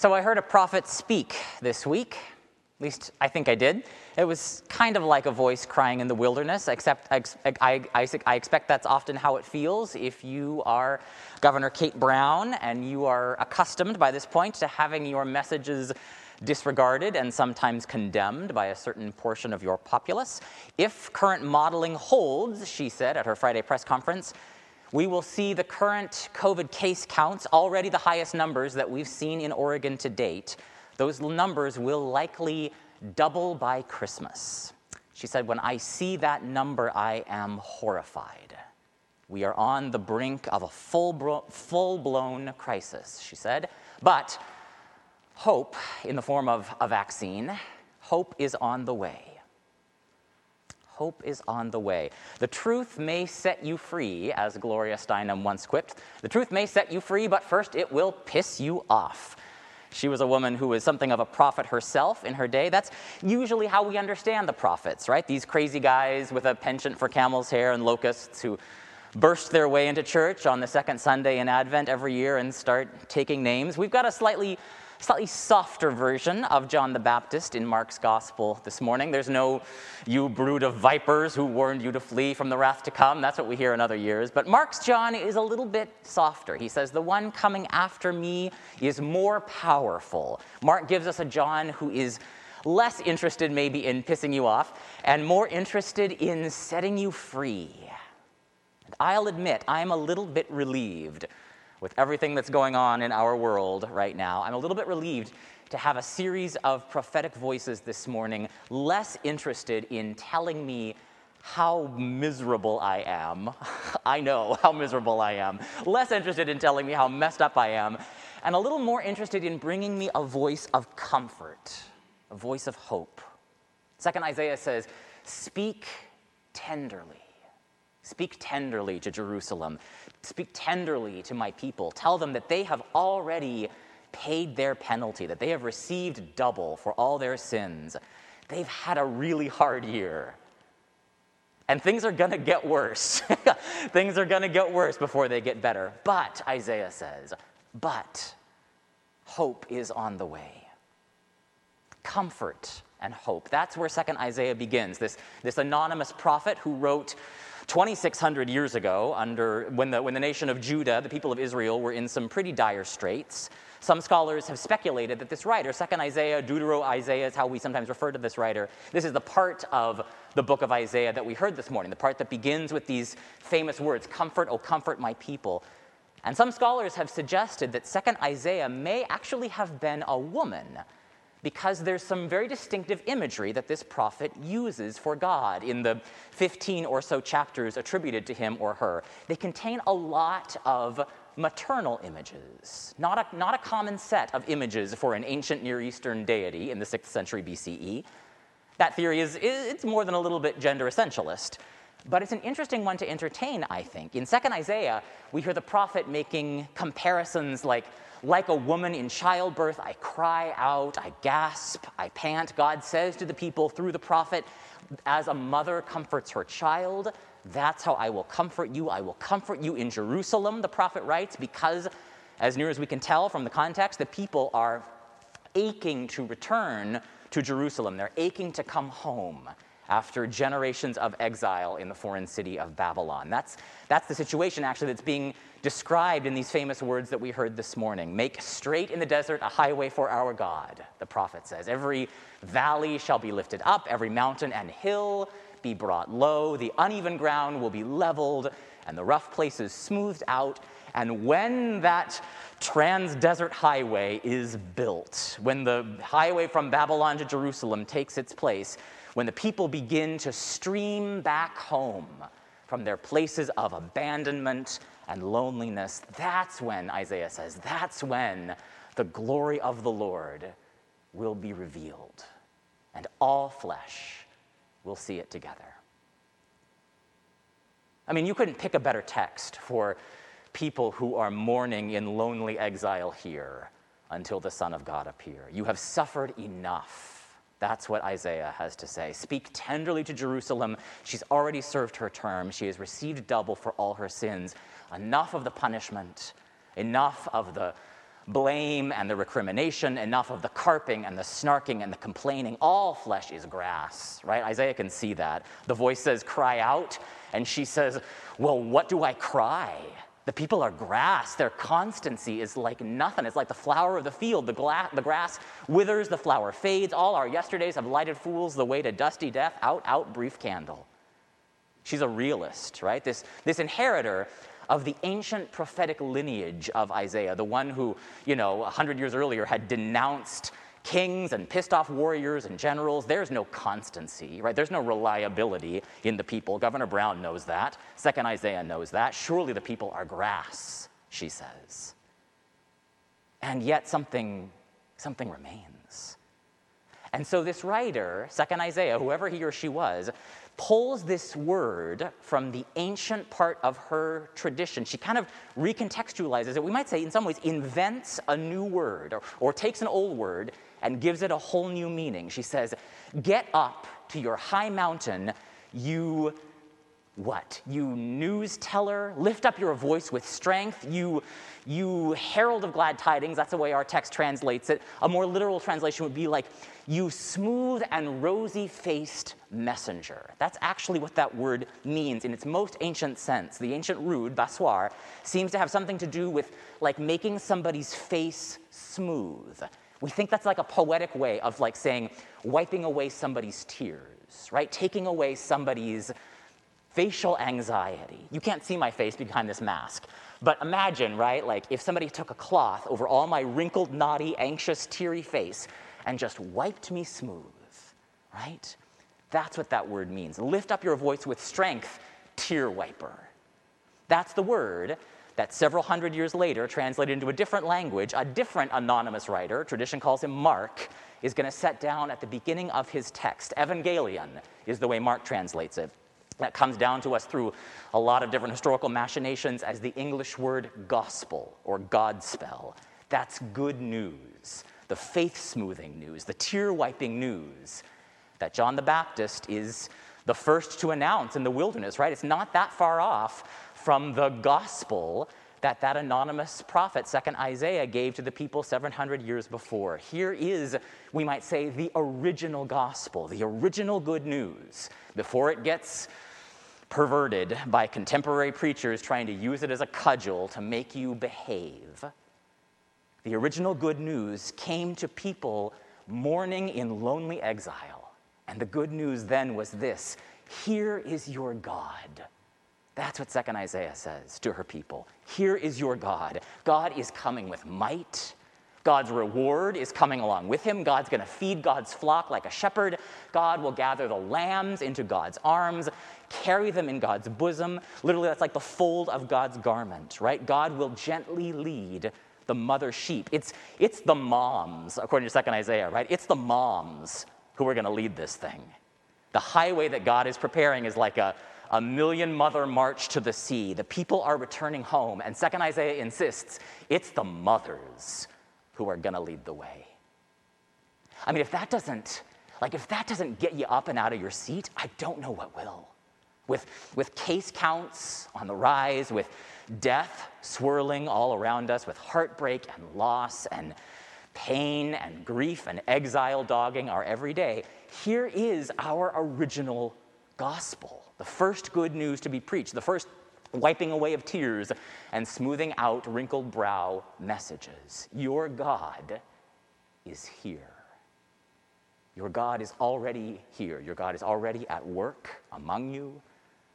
So I heard a prophet speak this week. At least I think I did. It was kind of like a voice crying in the wilderness, except I, I, I, I, expect that's often how it feels if you are Governor Kate Brown and you are accustomed by this point to having your messages disregarded and sometimes condemned by a certain portion of your populace. If current modeling holds, she said at her Friday press conference, we will see the current COVID case counts, already the highest numbers that we've seen in Oregon to date. Those numbers will likely double by Christmas. She said, When I see that number, I am horrified. We are on the brink of a full, full blown crisis, she said. But hope, in the form of a vaccine, hope is on the way hope is on the way. The truth may set you free, as Gloria Steinem once quipped. The truth may set you free, but first it will piss you off. She was a woman who was something of a prophet herself in her day. That's usually how we understand the prophets, right? These crazy guys with a penchant for camel's hair and locusts who burst their way into church on the second Sunday in Advent every year and start taking names. We've got a slightly slightly softer version of John the Baptist in Mark's gospel this morning. There's no, you brood of vipers who warned you to flee from the wrath to come. That's what we hear in other years. But Mark's John is a little bit softer. He says, The one coming after me is more powerful. Mark gives us a John who is less interested, maybe, in pissing you off and more interested in setting you free. I'll admit, I'm a little bit relieved with everything that's going on in our world right now, I'm a little bit relieved to have a series of prophetic voices this morning less interested in telling me how miserable I am. I know how miserable I am. Less interested in telling me how messed up I am, and a little more interested in bringing me a voice of comfort, a voice of hope. Second Isaiah says, Speak tenderly. Speak tenderly to Jerusalem. Speak tenderly to my people. Tell them that they have already paid their penalty, that they have received double for all their sins. They've had a really hard year. And things are going to get worse. things are going to get worse before they get better. But, Isaiah says, but hope is on the way. Comfort and hope. That's where 2nd Isaiah begins. This, this anonymous prophet who wrote 2,600 years ago, under, when, the, when the nation of Judah, the people of Israel, were in some pretty dire straits, some scholars have speculated that this writer, 2nd Isaiah, Deutero Isaiah is how we sometimes refer to this writer. This is the part of the book of Isaiah that we heard this morning, the part that begins with these famous words Comfort, O comfort my people. And some scholars have suggested that 2nd Isaiah may actually have been a woman because there's some very distinctive imagery that this prophet uses for God in the 15 or so chapters attributed to him or her. They contain a lot of maternal images, not a, not a common set of images for an ancient Near Eastern deity in the 6th century BCE. That theory is it's more than a little bit gender essentialist. But it's an interesting one to entertain, I think. In 2nd Isaiah, we hear the prophet making comparisons like like a woman in childbirth, I cry out, I gasp, I pant. God says to the people through the prophet, as a mother comforts her child, that's how I will comfort you. I will comfort you in Jerusalem, the prophet writes, because, as near as we can tell from the context, the people are aching to return to Jerusalem. They're aching to come home after generations of exile in the foreign city of Babylon. That's, that's the situation, actually, that's being described in these famous words that we heard this morning. Make straight in the desert a highway for our God, the prophet says. Every valley shall be lifted up, every mountain and hill be brought low, the uneven ground will be leveled, and the rough places smoothed out. And when that trans desert highway is built, when the highway from Babylon to Jerusalem takes its place, when the people begin to stream back home from their places of abandonment and loneliness, that's when, Isaiah says, that's when the glory of the Lord will be revealed, and all flesh will see it together. I mean, you couldn't pick a better text for people who are mourning in lonely exile here until the Son of God appear. You have suffered enough that's what Isaiah has to say. Speak tenderly to Jerusalem. She's already served her term. She has received double for all her sins. Enough of the punishment, enough of the blame and the recrimination, enough of the carping and the snarking and the complaining. All flesh is grass, right? Isaiah can see that. The voice says, Cry out. And she says, Well, what do I cry? The people are grass. Their constancy is like nothing. It's like the flower of the field. The, gla- the grass withers, the flower fades. All our yesterdays have lighted fools the way to dusty death. Out, out, brief candle. She's a realist, right? This, this inheritor of the ancient prophetic lineage of Isaiah, the one who, you know, 100 years earlier had denounced kings and pissed off warriors and generals. There's no constancy, right? There's no reliability in the people. Governor Brown knows that. Second Isaiah knows that. Surely the people are grass, she says. And yet something, something remains. And so this writer, second Isaiah, whoever he or she was, pulls this word from the ancient part of her tradition. She kind of recontextualizes it. We might say, in some ways, invents a new word or, or takes an old word and gives it a whole new meaning. She says, Get up to your high mountain, you what? You news teller, lift up your voice with strength. You, you herald of glad tidings. That's the way our text translates it. A more literal translation would be like, you smooth and rosy faced messenger. That's actually what that word means in its most ancient sense. The ancient root, bassoir, seems to have something to do with like making somebody's face smooth. We think that's like a poetic way of like saying wiping away somebody's tears, right? Taking away somebody's facial anxiety. You can't see my face behind this mask. But imagine, right, like if somebody took a cloth over all my wrinkled, naughty, anxious, teary face and just wiped me smooth, right? That's what that word means. Lift up your voice with strength, tear wiper. That's the word that several hundred years later, translated into a different language, a different anonymous writer, tradition calls him Mark, is going to set down at the beginning of his text. Evangelion is the way Mark translates it that comes down to us through a lot of different historical machinations as the English word gospel or Godspell. That's good news, the faith smoothing news, the tear wiping news that John the Baptist is the first to announce in the wilderness, right? It's not that far off from the gospel that that anonymous prophet, second Isaiah, gave to the people 700 years before. Here is, we might say, the original gospel, the original good news, before it gets perverted by contemporary preachers trying to use it as a cudgel to make you behave. The original good news came to people mourning in lonely exile. And the good news then was this Here is your God. That's what 2nd Isaiah says to her people. Here is your God. God is coming with might God's reward is coming along with him. God's going to feed God's flock like a shepherd. God will gather the lambs into God's arms, carry them in God's bosom. Literally, that's like the fold of God's garment, right? God will gently lead the mother sheep. It's, it's the moms, according to 2nd Isaiah, right? It's the moms who are going to lead this thing. The highway that God is preparing is like a, a million mother march to the sea. The people are returning home. And 2nd Isaiah insists it's the mothers who are going to lead the way. I mean, if that doesn't, like, if that doesn't get you up and out of your seat, I don't know what will. With, with case counts on the rise, with death swirling all around us, with heartbreak and loss and pain and grief and exile dogging our everyday, here is our original gospel, the first good news to be preached, the first wiping away of tears and smoothing out wrinkled brow messages. Your God is here. Your God is already here. Your God is already at work among you.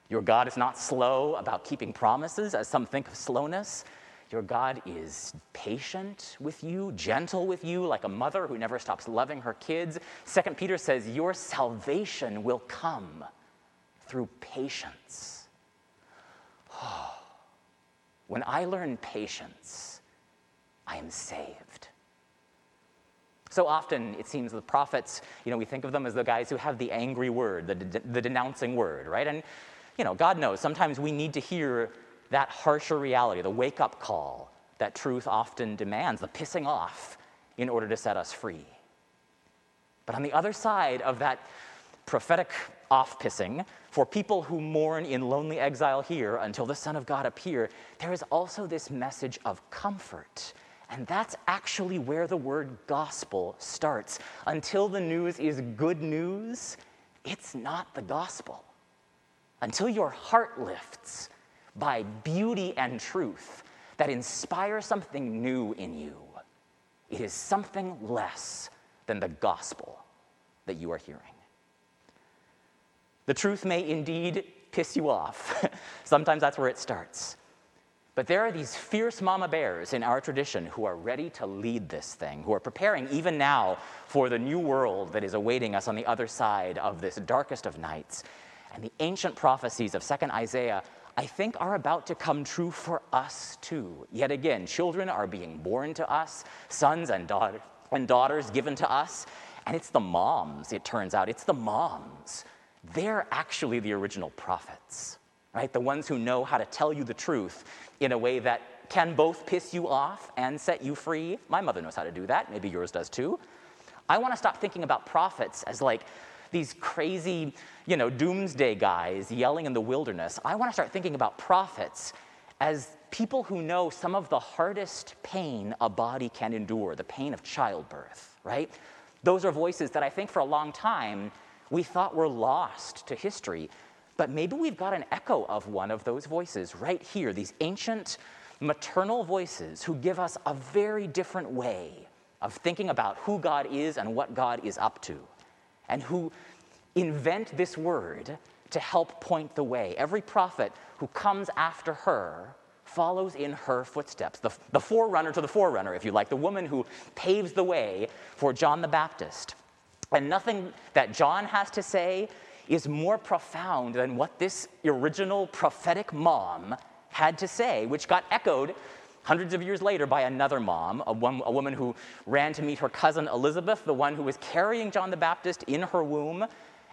Your God is not slow about keeping promises, as some think of slowness. Your God is patient with you, gentle with you, like a mother who never stops loving her kids. Second Peter says, Your salvation will come through patience. when I learn patience, I am saved. So often, it seems the prophets, you know, we think of them as the guys who have the angry word, the, de- the denouncing word, right? And, you know, God knows sometimes we need to hear that harsher reality, the wake up call that truth often demands, the pissing off in order to set us free. But on the other side of that prophetic off pissing, for people who mourn in lonely exile here until the Son of God appear, there is also this message of comfort And that's actually where the word gospel starts. Until the news is good news, it's not the gospel. Until your heart lifts by beauty and truth that inspire something new in you, it is something less than the gospel that you are hearing. The truth may indeed piss you off. Sometimes that's where it starts. But there are these fierce mama bears in our tradition who are ready to lead this thing, who are preparing even now for the new world that is awaiting us on the other side of this darkest of nights. And the ancient prophecies of 2nd Isaiah, I think, are about to come true for us too. Yet again, children are being born to us, sons and, daughter, and daughters given to us. And it's the moms, it turns out, it's the moms. They're actually the original prophets, right? The ones who know how to tell you the truth in a way that can both piss you off and set you free. My mother knows how to do that. Maybe yours does too. I want to stop thinking about prophets as like these crazy, you know, doomsday guys yelling in the wilderness. I want to start thinking about prophets as people who know some of the hardest pain a body can endure, the pain of childbirth, right? Those are voices that I think for a long time we thought we were lost to history. But maybe we've got an echo of one of those voices right here, these ancient maternal voices who give us a very different way of thinking about who God is and what God is up to, and who invent this word to help point the way. Every prophet who comes after her follows in her footsteps, the, the forerunner to the forerunner, if you like, the woman who paves the way for John the Baptist. And nothing that John has to say is more profound than what this original prophetic mom had to say, which got echoed hundreds of years later by another mom, a, one, a, woman who ran to meet her cousin Elizabeth, the one who was carrying John the Baptist in her womb.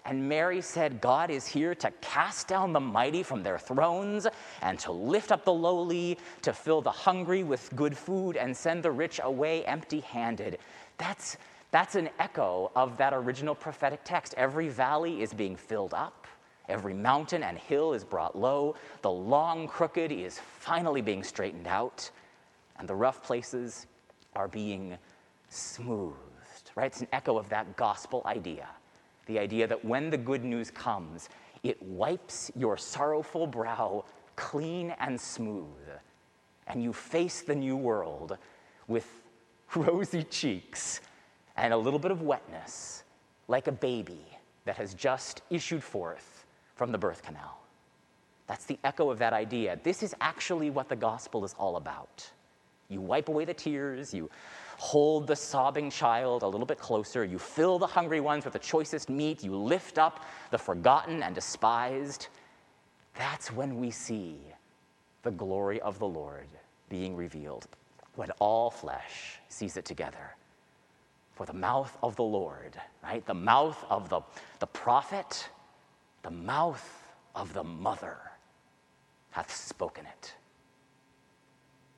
And Mary said, God is here to cast down the mighty from their thrones and to lift up the lowly, to fill the hungry with good food and send the rich away empty handed. That's that's an echo of that original prophetic text. Every valley is being filled up, every mountain and hill is brought low, the long crooked is finally being straightened out, and the rough places are being smoothed. Right? It's an echo of that gospel idea. The idea that when the good news comes, it wipes your sorrowful brow clean and smooth, and you face the new world with rosy cheeks and a little bit of wetness, like a baby that has just issued forth from the birth canal. That's the echo of that idea. This is actually what the gospel is all about. You wipe away the tears, you hold the sobbing child a little bit closer, you fill the hungry ones with the choicest meat, you lift up the forgotten and despised. That's when we see the glory of the Lord being revealed, when all flesh sees it together. For the mouth of the Lord, right? The mouth of the, the prophet, the mouth of the mother hath spoken it.